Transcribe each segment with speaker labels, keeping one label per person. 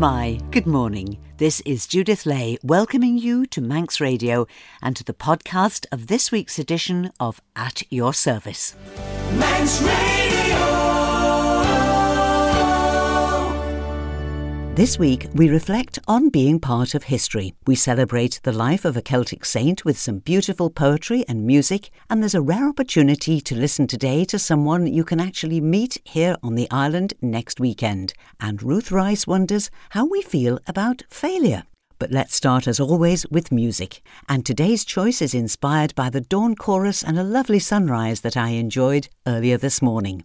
Speaker 1: Laramie, good morning. This is Judith Lay welcoming you to Manx Radio and to the podcast of this week's edition of At Your Service. Manx Radio! This week, we reflect on being part of history. We celebrate the life of a Celtic saint with some beautiful poetry and music, and there's a rare opportunity to listen today to someone you can actually meet here on the island next weekend. And Ruth Rice wonders how we feel about failure. But let's start, as always, with music. And today's choice is inspired by the dawn chorus and a lovely sunrise that I enjoyed earlier this morning.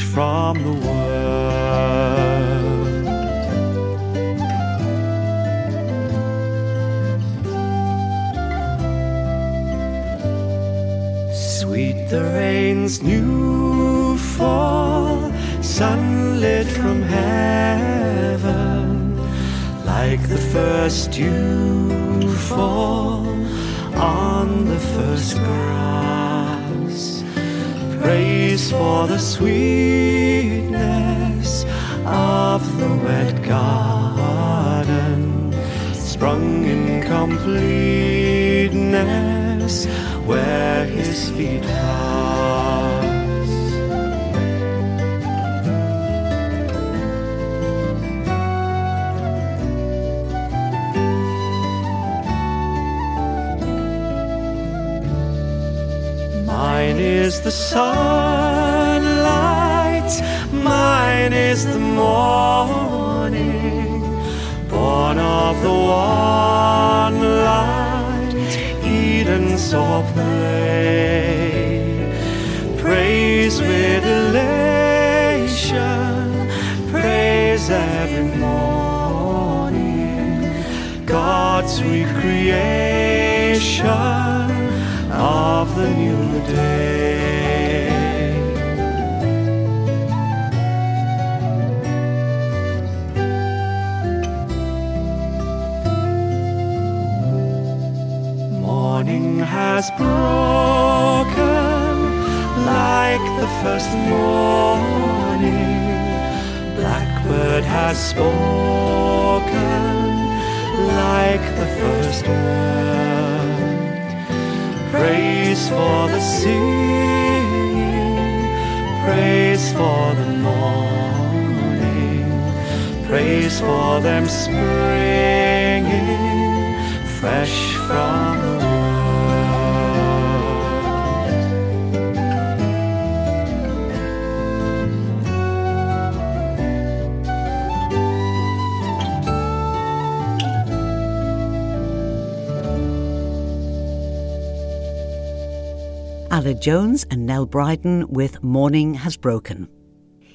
Speaker 2: from the world. Sweet the rain's new fall, sunlit from heaven, like the first dew fall on the first grass praise for the sweetness of the wet garden, sprung in completeness where his feet pass. Is the sunlight, mine is the morning, born of the one light, Eden saw play. Praise with elation, praise every morning, God's recreation of the new day. Morning has broken like the first morning. Blackbird has spoken like the first bird. Praise for the singing, praise for the morning, praise for them springing
Speaker 1: Aled Jones and Nell Bryden with Morning Has Broken.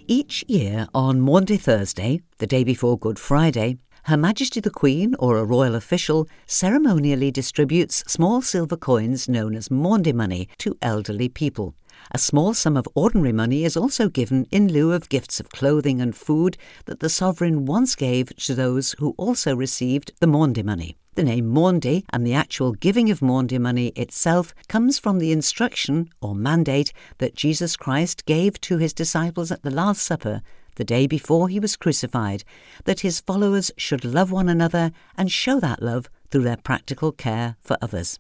Speaker 1: Each year on Maundy Thursday, the day before Good Friday, Her Majesty the Queen or a royal official ceremonially distributes small silver coins known as Maundy money to elderly people. A small sum of ordinary money is also given in lieu of gifts of clothing and food that the sovereign once gave to those who also received the Maundy money. The name Maundy and the actual giving of Maundy money itself comes from the instruction or mandate that Jesus Christ gave to his disciples at the Last Supper the day before he was crucified, that his followers should love one another and show that love through their practical care for others.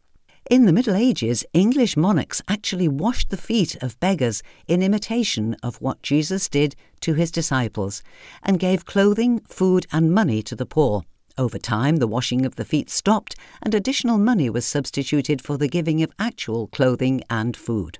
Speaker 1: In the Middle Ages, English monarchs actually washed the feet of beggars in imitation of what Jesus did to his disciples and gave clothing, food, and money to the poor. Over time, the washing of the feet stopped and additional money was substituted for the giving of actual clothing and food.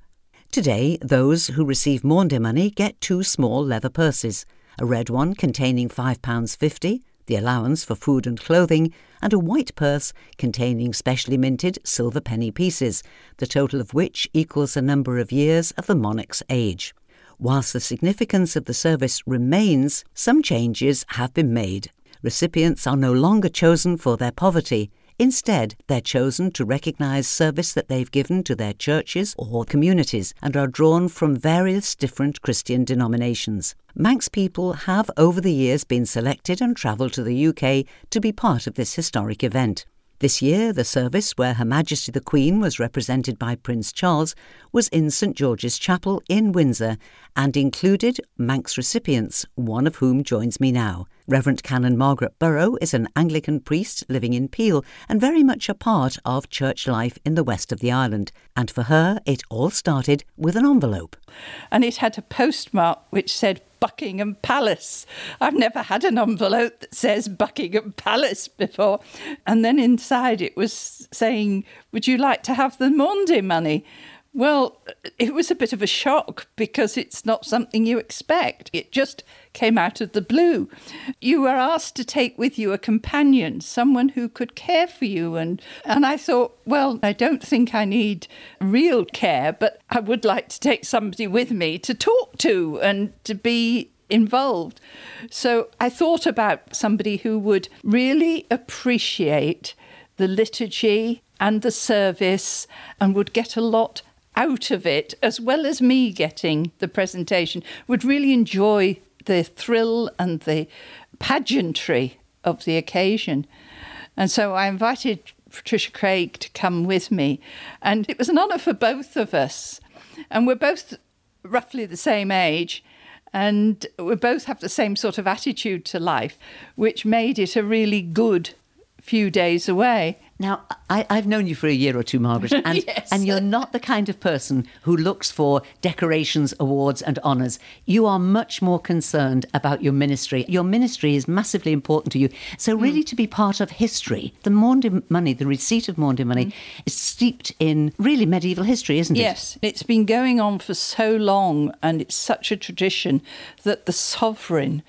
Speaker 1: Today, those who receive Maundy money get two small leather purses a red one containing £5.50, the allowance for food and clothing, and a white purse containing specially minted silver penny pieces, the total of which equals the number of years of the monarch's age. Whilst the significance of the service remains, some changes have been made. Recipients are no longer chosen for their poverty. Instead, they're chosen to recognise service that they've given to their churches or communities and are drawn from various different Christian denominations. Manx people have over the years been selected and travelled to the UK to be part of this historic event. This year, the service, where Her Majesty the Queen was represented by Prince Charles, was in St George's Chapel in Windsor and included Manx recipients, one of whom joins me now. Reverend Canon Margaret Burrow is an Anglican priest living in Peel and very much a part of church life in the west of the island. And for her, it all started with an envelope.
Speaker 3: And it had a postmark which said Buckingham Palace. I've never had an envelope that says Buckingham Palace before. And then inside it was saying, Would you like to have the Maundy money? Well, it was a bit of a shock because it's not something you expect. It just came out of the blue. You were asked to take with you a companion, someone who could care for you. And, and I thought, well, I don't think I need real care, but I would like to take somebody with me to talk to and to be involved. So I thought about somebody who would really appreciate the liturgy and the service and would get a lot out of it, as well as me getting the presentation, would really enjoy the thrill and the pageantry of the occasion. And so I invited Patricia Craig to come with me, and it was an honour for both of us. And we're both roughly the same age, and we both have the same sort of attitude to life, which made it a really good few days away.
Speaker 1: Now, I, have known you for a year or two, Margaret, and,
Speaker 3: yes.
Speaker 1: and you're not the kind of person who looks for decorations, awards, and honours. You are much more concerned about your ministry. Your ministry is massively important to you. So, hmm. really, mm. to be part of history, the Maundy money, the receipt of Maundy money, mm. is steeped in really medieval history, isn't
Speaker 3: it? Yes, it's been going on for so long, and it's such a tradition that the sovereign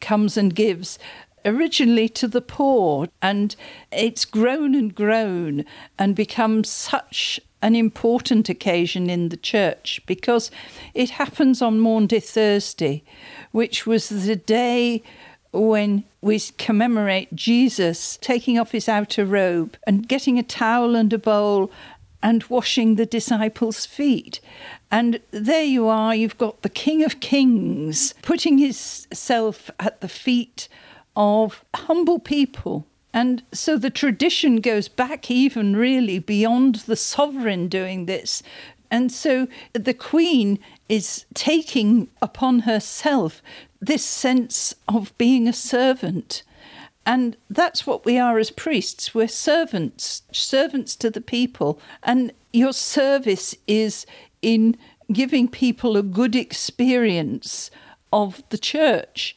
Speaker 3: comes and gives originally to the poor, and it's grown and grown and become such an important occasion in the church because it happens on Maundy Thursday, which was the day when we commemorate Jesus taking off his outer robe and getting a towel and a bowl and washing the disciples' feet. And there you are, you've got the King of Kings putting himself at the feet of humble people. And so the tradition goes back even really beyond the sovereign doing this. And so the Queen is taking upon herself this sense of being a servant. And that's what we are as priests. We're servants, servants to the people. And your service is in giving people a good experience of the church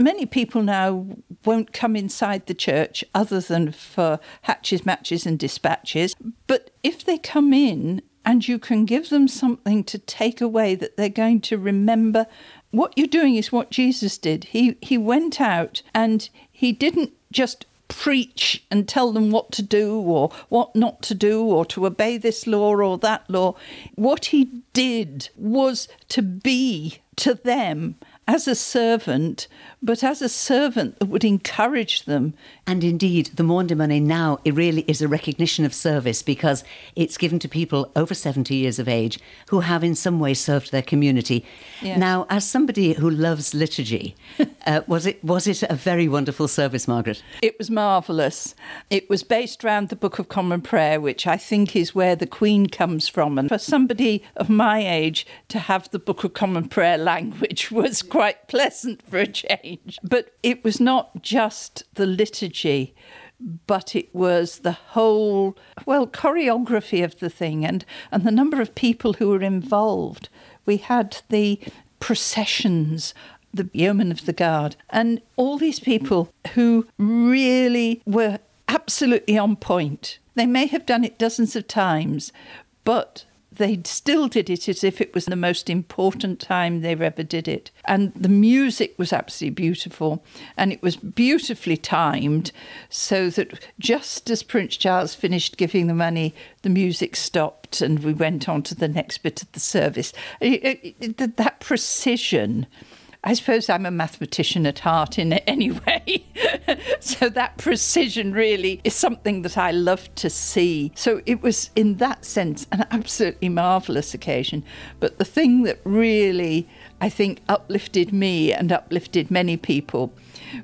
Speaker 3: many people now won't come inside the church other than for hatches, matches, and dispatches. But if they come in and you can give them something to take away that they're going to remember, what you're doing is what Jesus did. He, he went out and he didn't just preach and tell them what to do or what not to do or to obey this law or that law. What he did was to be to them as a servant, but as a servant that would encourage them.
Speaker 1: And indeed, the Maundy money now it really is a recognition of service because it's given to people over 70 years of age who have in some way served their community. Yes. Now, as somebody who loves liturgy, uh, was it was it a very wonderful service, Margaret?
Speaker 3: It was marvellous. It was based around the Book of Common Prayer, which I think is where the Queen comes from. And for somebody of my age to have the Book of Common Prayer language was quite quite pleasant for a change. But it was not just the liturgy, but it was the whole, well, choreography of the thing and, and the number of people who were involved. We had the processions the yeomen of the guard, and all these people who really were absolutely on point. They may have done it dozens of times, but they still did it as if it was the most important time they've ever did it. And the music was absolutely beautiful and it was beautifully timed so that just as Prince Charles finished giving the money, the music stopped and we went on to the next bit of the service. It, it, it, that precision I suppose I'm a mathematician at heart in any way. so that precision really is something that I love to see. So it was, in that sense, an absolutely marvellous occasion. But the thing that really, I think, uplifted me and uplifted many people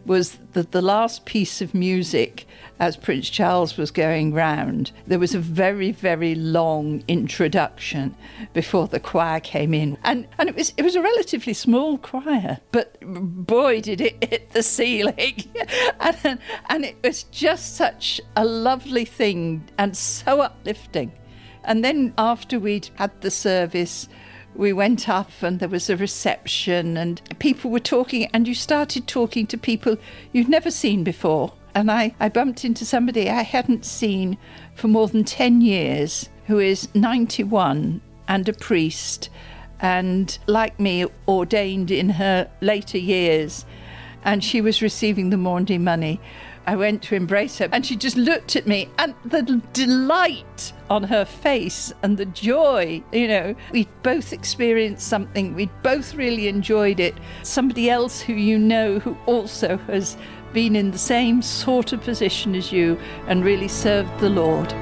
Speaker 3: was that the last piece of music as Prince Charles was going round, there was a very, very long introduction before the choir came in. And, and it, was, it was a relatively small choir, but boy, did it hit the ceiling. and, and it was just such a lovely thing and so uplifting. And then after we'd had the service, we went up and there was a reception and people were talking and you started talking to people you'd never seen before. And I, I bumped into somebody I hadn't seen for more than 10 years who is 91 and a priest and like me ordained in her later years. And she was receiving the Maundy money I went to embrace her, and she just looked at me, and the delight on her face and the joy. You know, we both experienced something, we both really enjoyed it. Somebody else who you know who also has been in the same sort of position as you and really served the Lord.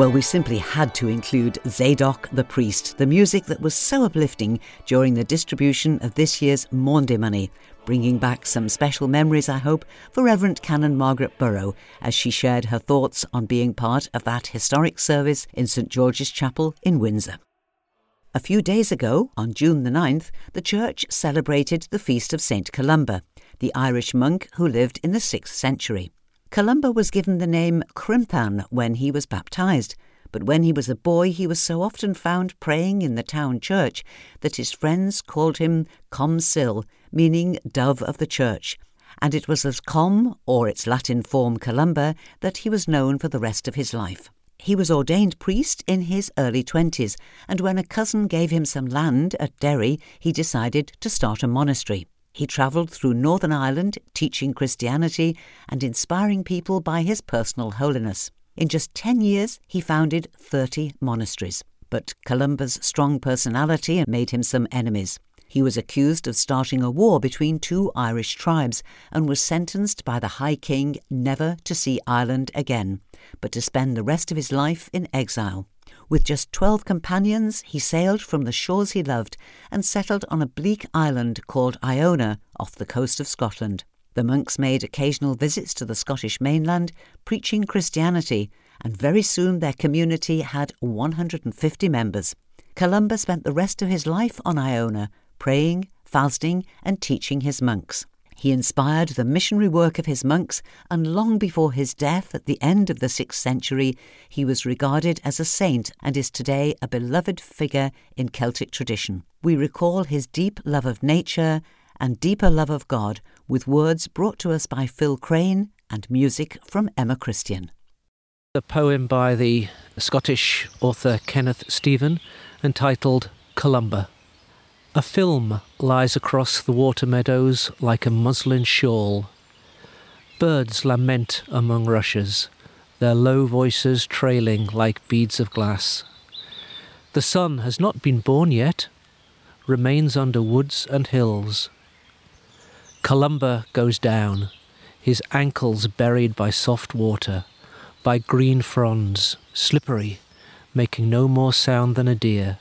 Speaker 1: Well, we simply had to include Zadok the Priest, the music that was so uplifting during the distribution of this year's Maundy Money, bringing back some special memories, I hope, for Reverend Canon Margaret Burrow as she shared her thoughts on being part of that historic service in St George's Chapel in Windsor. A few days ago, on June the 9th, the church celebrated the feast of St Columba, the Irish monk who lived in the 6th century. Columba was given the name Crimthann when he was baptized, but when he was a boy he was so often found praying in the town church that his friends called him Columcille, meaning dove of the church, and it was as Com, or its Latin form Columba, that he was known for the rest of his life. He was ordained priest in his early twenties, and when a cousin gave him some land at Derry, he decided to start a monastery. He travelled through Northern Ireland teaching Christianity and inspiring people by his personal holiness. In just 10 years, he founded 30 monasteries. But Columba's strong personality made him some enemies. He was accused of starting a war between two Irish tribes and was sentenced by the High King never to see Ireland again, but to spend the rest of his life in exile. With just 12 companions, he sailed from the shores he loved and settled on a bleak island called Iona off the coast of Scotland. The monks made occasional visits to the Scottish mainland, preaching Christianity, and very soon their community had 150 members. Columba spent the rest of his life on Iona, praying, fasting, and teaching his monks. He inspired the missionary work of his monks, and long before his death at the end of the 6th century, he was regarded as a saint and is today a beloved figure in Celtic tradition. We recall his deep love of nature and deeper love of God with words brought to us by Phil Crane and music from Emma Christian.
Speaker 4: A poem by the Scottish author Kenneth Steven entitled Columba. A film lies across the water meadows like a muslin shawl. Birds lament among rushes, their low voices trailing like beads of glass. The sun has not been born yet, remains under woods and hills. Columba goes down, his ankles buried by soft water, by green fronds, slippery, making no more sound than a deer.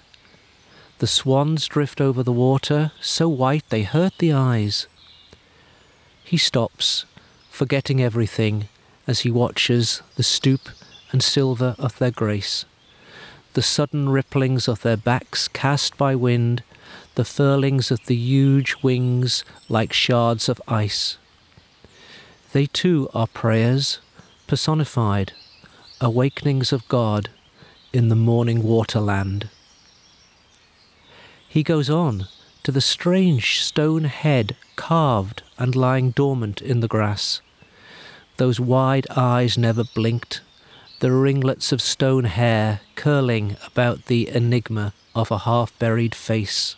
Speaker 4: The swans drift over the water, so white they hurt the eyes. He stops, forgetting everything, as he watches the stoop and silver of their grace, the sudden ripplings of their backs cast by wind, the furlings of the huge wings like shards of ice. They too are prayers, personified, awakenings of God in the morning waterland. He goes on to the strange stone head carved and lying dormant in the grass. Those wide eyes never blinked, the ringlets of stone hair curling about the enigma of a half buried face.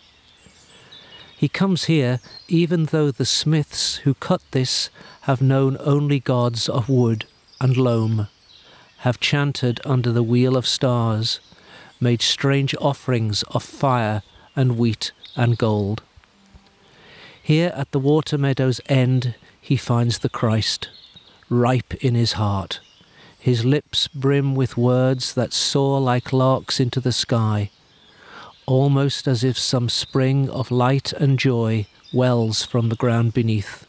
Speaker 4: He comes here even though the smiths who cut this have known only gods of wood and loam, have chanted under the wheel of stars, made strange offerings of fire and wheat and gold. Here at the water meadow's end he finds the Christ, ripe in his heart, his lips brim with words that soar like larks into the sky, almost as if some spring of light and joy wells from the ground beneath.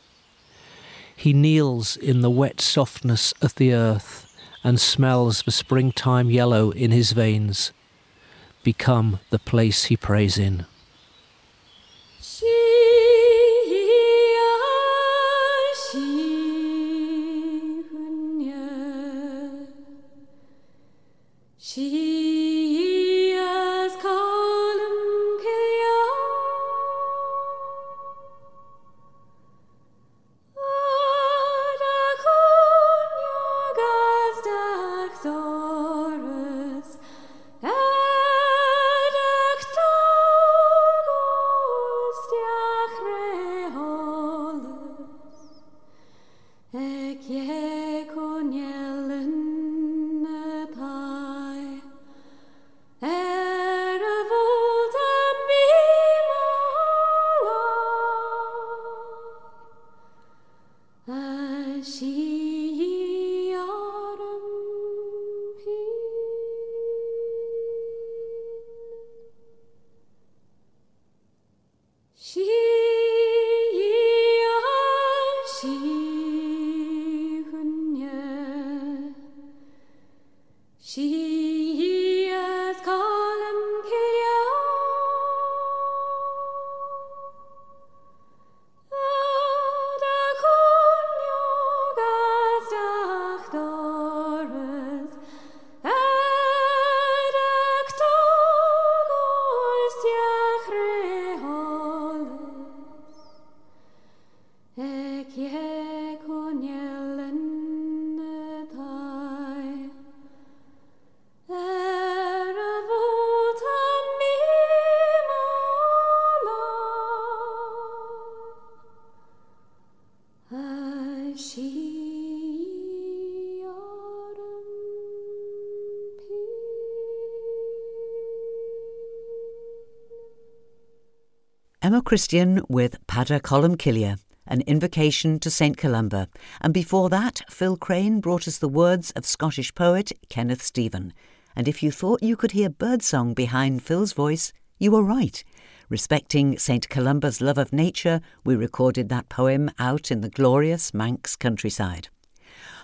Speaker 4: He kneels in the wet softness of the earth and smells the springtime yellow in his veins become the place he prays in.
Speaker 1: Emma Christian with Pater Columcille, an invocation to St. Columba. And before that, Phil Crane brought us the words of Scottish poet Kenneth Steven. And if you thought you could hear birdsong behind Phil's voice, you were right. Respecting St. Columba's love of nature, we recorded that poem out in the glorious Manx countryside.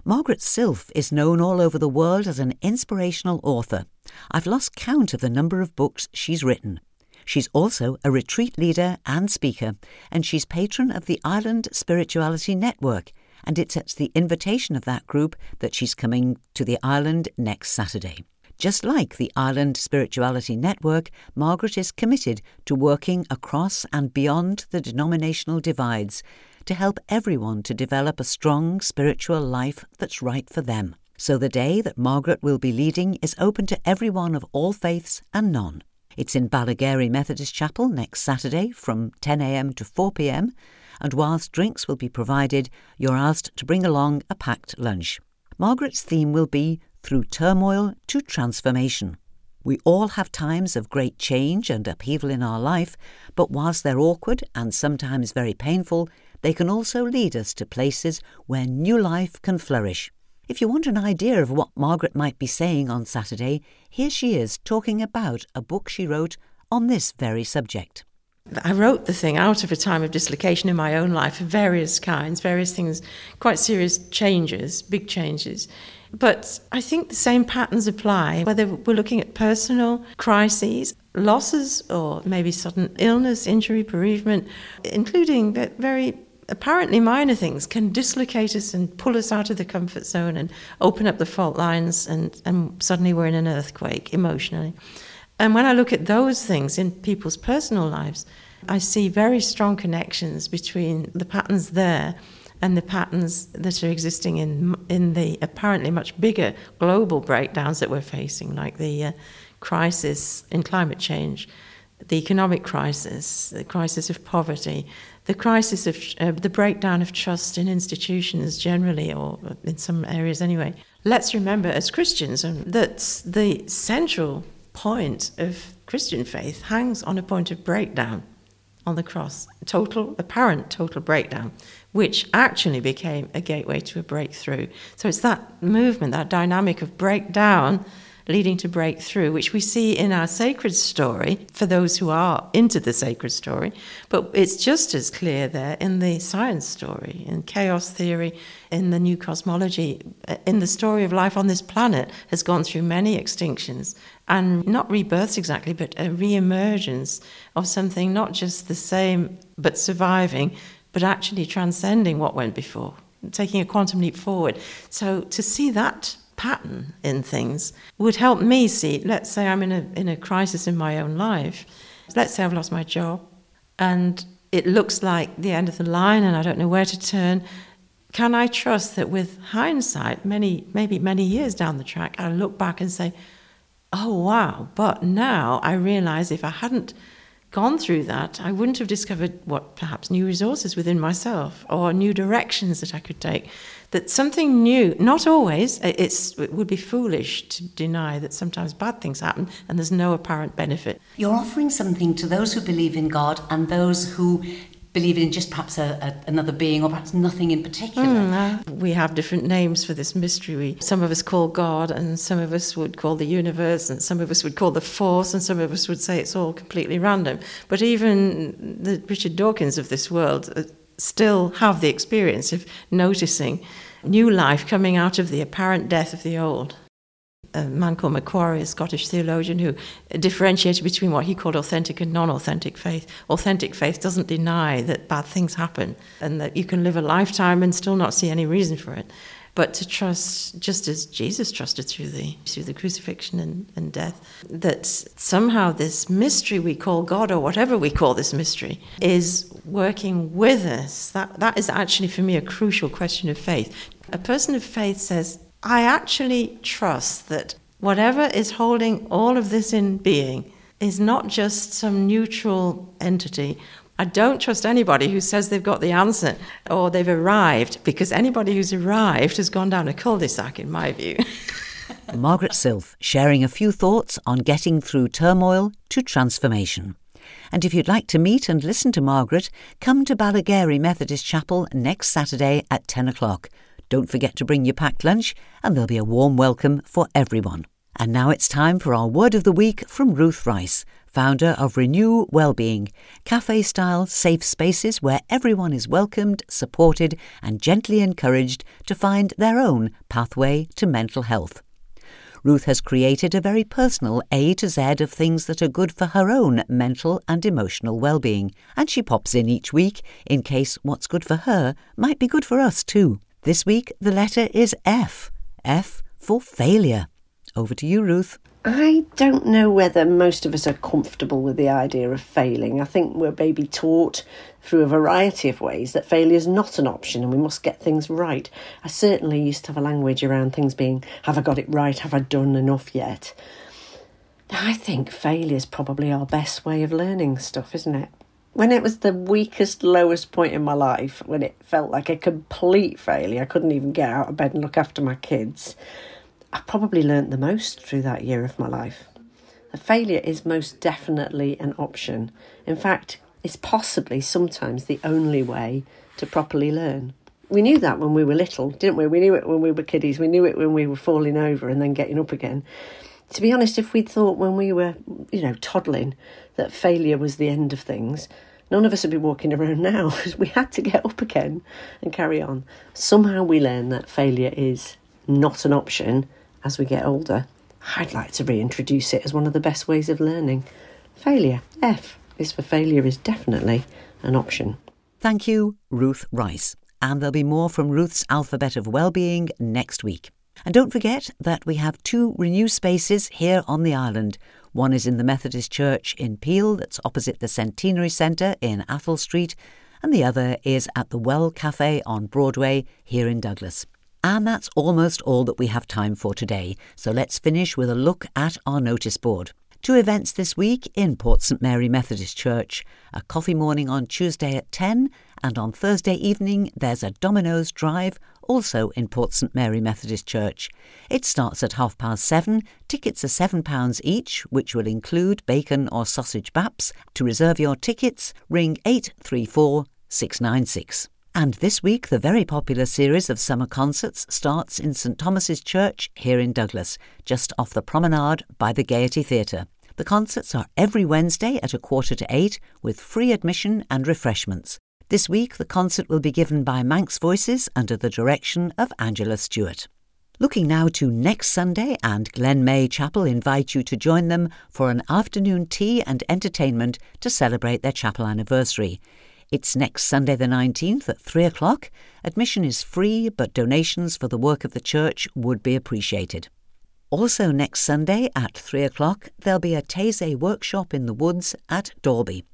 Speaker 1: Margaret Silf is known all over the world as an inspirational author. I've lost count of the number of books she's written. She's also a retreat leader and speaker, and she's patron of the Island Spirituality Network. And it's at the invitation of that group that she's coming to the island next Saturday. Just like the Island Spirituality Network, Margaret is committed to working across and beyond the denominational divides to help everyone to develop a strong spiritual life that's right for them. So the day that Margaret will be leading is open to everyone of all faiths and none. It's in Balagary Methodist Chapel next Saturday from 10am to 4pm, and whilst drinks will be provided, you're asked to bring along a packed lunch. Margaret's theme will be Through Turmoil to Transformation. We all have times of great change and upheaval in our life, but whilst they're awkward and sometimes very painful, they can also lead us to places where new life can flourish. If you want an idea of what Margaret might be saying on Saturday, here she is talking about a book she wrote on this very subject.
Speaker 5: I wrote the thing out of a time of dislocation in my own life of various kinds, various things, quite serious changes, big changes. But I think the same patterns apply, whether we're looking at personal crises, losses, or maybe sudden illness, injury, bereavement, including that very apparently minor things can dislocate us and pull us out of the comfort zone and open up the fault lines, and, and suddenly we're in an earthquake emotionally. And when I look at those things in people's personal lives, I see very strong connections between the patterns there and the patterns that are existing in in the apparently much bigger global breakdowns that we're facing, like the uh, crisis in climate change, the economic crisis, the crisis of poverty, the crisis of uh, the breakdown of trust in institutions generally, or in some areas anyway. Let's remember as Christians um, that the central point of Christian faith hangs on a point of breakdown on the cross, total, apparent total breakdown, which actually became a gateway to a breakthrough. So it's that movement, that dynamic of breakdown leading to breakthrough, which we see in our sacred story for those who are into the sacred story. But it's just as clear there in the science story, in chaos theory, in the new cosmology, in the story of life on this planet has gone through many extinctions and not rebirths exactly, but a re-emergence of something not just the same but surviving, but actually transcending what went before, taking a quantum leap forward. So to see that pattern in things would help me see. Let's say I'm in a, in a crisis in my own life. Let's say I've lost my job and it looks like the end of the line and I don't know where to turn. Can I trust that with hindsight, many, maybe many years down the track, I look back and say, oh wow, but now I realize if I hadn't gone through that, I wouldn't have discovered what perhaps new resources within myself or new directions that I could take. That something new, not always, it's, it would be foolish to deny that sometimes bad things happen and there's no apparent benefit.
Speaker 6: You're offering something to those who believe in God and those who believe in just perhaps a, a, another being or perhaps nothing in particular. Mm,
Speaker 5: uh, we have different names for this mystery. We, some of us call God, and some of us would call the universe, and some of us would call the force, and some of us would say it's all completely random. But even the Richard Dawkins of this world uh, still have the experience of noticing new life coming out of the apparent death of the old a man called Macquarrie, a Scottish theologian, who differentiated between what he called authentic and non authentic faith. Authentic faith doesn't deny that bad things happen and that you can live a lifetime and still not see any reason for it. But to trust, just as Jesus trusted through the, through the crucifixion and, and death, that somehow this mystery we call God, or whatever we call this mystery, is working with us. That, that is actually, for me, a crucial question of faith. A person of faith says, I actually trust that whatever is holding all of this in being is not just some neutral entity. I don't trust anybody who says they've got the answer or they've arrived, because anybody who's arrived has gone down a cul de sac, in my view.
Speaker 1: Margaret Silf sharing a few thoughts on getting through turmoil to transformation. And if you'd like to meet and listen to Margaret, come to Balagary Methodist Chapel next Saturday at 10 o'clock. Don't forget to bring your packed lunch, and there'll be a warm welcome for everyone. And now it's time for our word of the week from Ruth Rice, founder of Renew Wellbeing, cafe style safe spaces where everyone is welcomed, supported, and gently encouraged to find their own pathway to mental health. Ruth has created a very personal A to Z of things that are good for her own mental and emotional well-being, and she pops in each week in case what's good for her might be good for us too. This week the letter is F. F for failure. Over to you, Ruth.
Speaker 7: I don't know whether most of us are comfortable with the idea of failing. I think we're maybe taught through a variety of ways that failure is not an option and we must get things right. I certainly used to have a language around things being have I got it right? Have I done enough yet? I think failure is probably our best way of learning stuff, isn't it? When it was the weakest, lowest point in my life, when it felt like a complete failure, I couldn't even get out of bed and look after my kids I probably learnt the most through that year of my life. A failure is most definitely an option. In fact, it's possibly sometimes the only way to properly learn. We knew that when we were little, didn't we? We knew it when we were kiddies. We knew it when we were falling over and then getting up again. To be honest, if we'd thought when we were, you know, toddling that failure was the end of things, none of us would be walking around now we had to get up again and carry on. Somehow we learn that failure is not an option as we get older, I'd like to reintroduce it as one of the best ways of learning. Failure, F, is for failure is definitely an option.
Speaker 1: Thank you, Ruth Rice. And there'll be more from Ruth's Alphabet of Wellbeing next week. And don't forget that we have two Renew spaces here on the island. One is in the Methodist Church in Peel, that's opposite the Centenary Centre in Atholl Street, and the other is at the Well Cafe on Broadway here in Douglas. And that's almost all that we have time for today, so let's finish with a look at our notice board. Two events this week in Port St Mary Methodist Church a coffee morning on Tuesday at 10, and on Thursday evening there's a Domino's Drive, also in Port St Mary Methodist Church. It starts at half past seven. Tickets are £7 each, which will include bacon or sausage baps. To reserve your tickets, ring 834 696. And this week, the very popular series of summer concerts starts in St Thomas's Church here in Douglas, just off the promenade by the Gaiety Theatre. The concerts are every Wednesday at a quarter to eight with free admission and refreshments. This week, the concert will be given by Manx Voices under the direction of Angela Stewart. Looking now to next Sunday, and Glen Maye Chapel invite you to join them for an afternoon tea and entertainment to celebrate their chapel anniversary. It's next Sunday, the 19th at 3 o'clock. Admission is free, but donations for the work of the church would be appreciated. Also, next Sunday at 3 o'clock, there'll be a Taizé workshop in the woods at Dalby,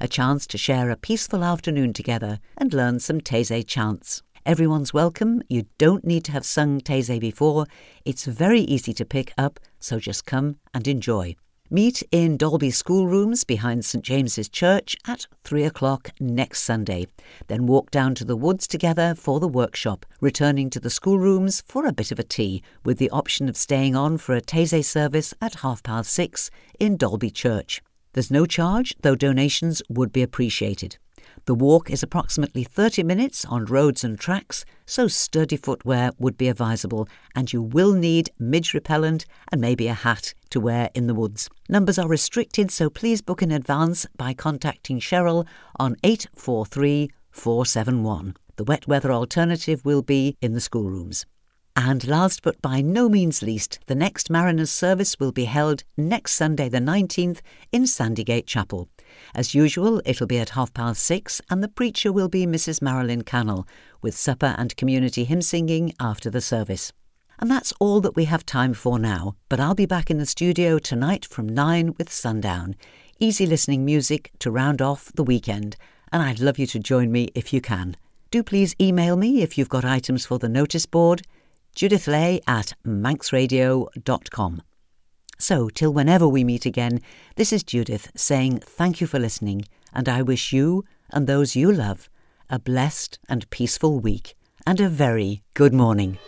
Speaker 1: a chance to share a peaceful afternoon together and learn some Taizé chants. Everyone's welcome. You don't need to have sung Taizé before. It's very easy to pick up, so just come and enjoy. Meet in Dalby schoolrooms behind St James's Church at 3 o'clock next Sunday. Then walk down to the woods together for the workshop, returning to the schoolrooms for a bit of a tea, with the option of staying on for a Taizé service at half past six in Dalby Church. There's no charge, though donations would be appreciated. The walk is approximately 30 minutes on roads and tracks, so sturdy footwear would be advisable, and you will need midge repellent and maybe a hat to wear in the woods. Numbers are restricted, so please book in advance by contacting Cheryl on 843 471. The wet weather alternative will be in the schoolrooms. And last but by no means least, the next Mariners service will be held next Sunday, the 19th, in Sandygate Chapel. As usual, it'll be at half past six, and the preacher will be Mrs. Marilyn Cannell, with supper and community hymn singing after the service. And that's all that we have time for now, but I'll be back in the studio tonight from nine with Sundown. Easy listening music to round off the weekend, and I'd love you to join me if you can. Do please email me if you've got items for the notice board, judithlay at manxradio.com. So, till whenever we meet again, this is Judith saying thank you for listening, and I wish you and those you love a blessed and peaceful week and a very good morning.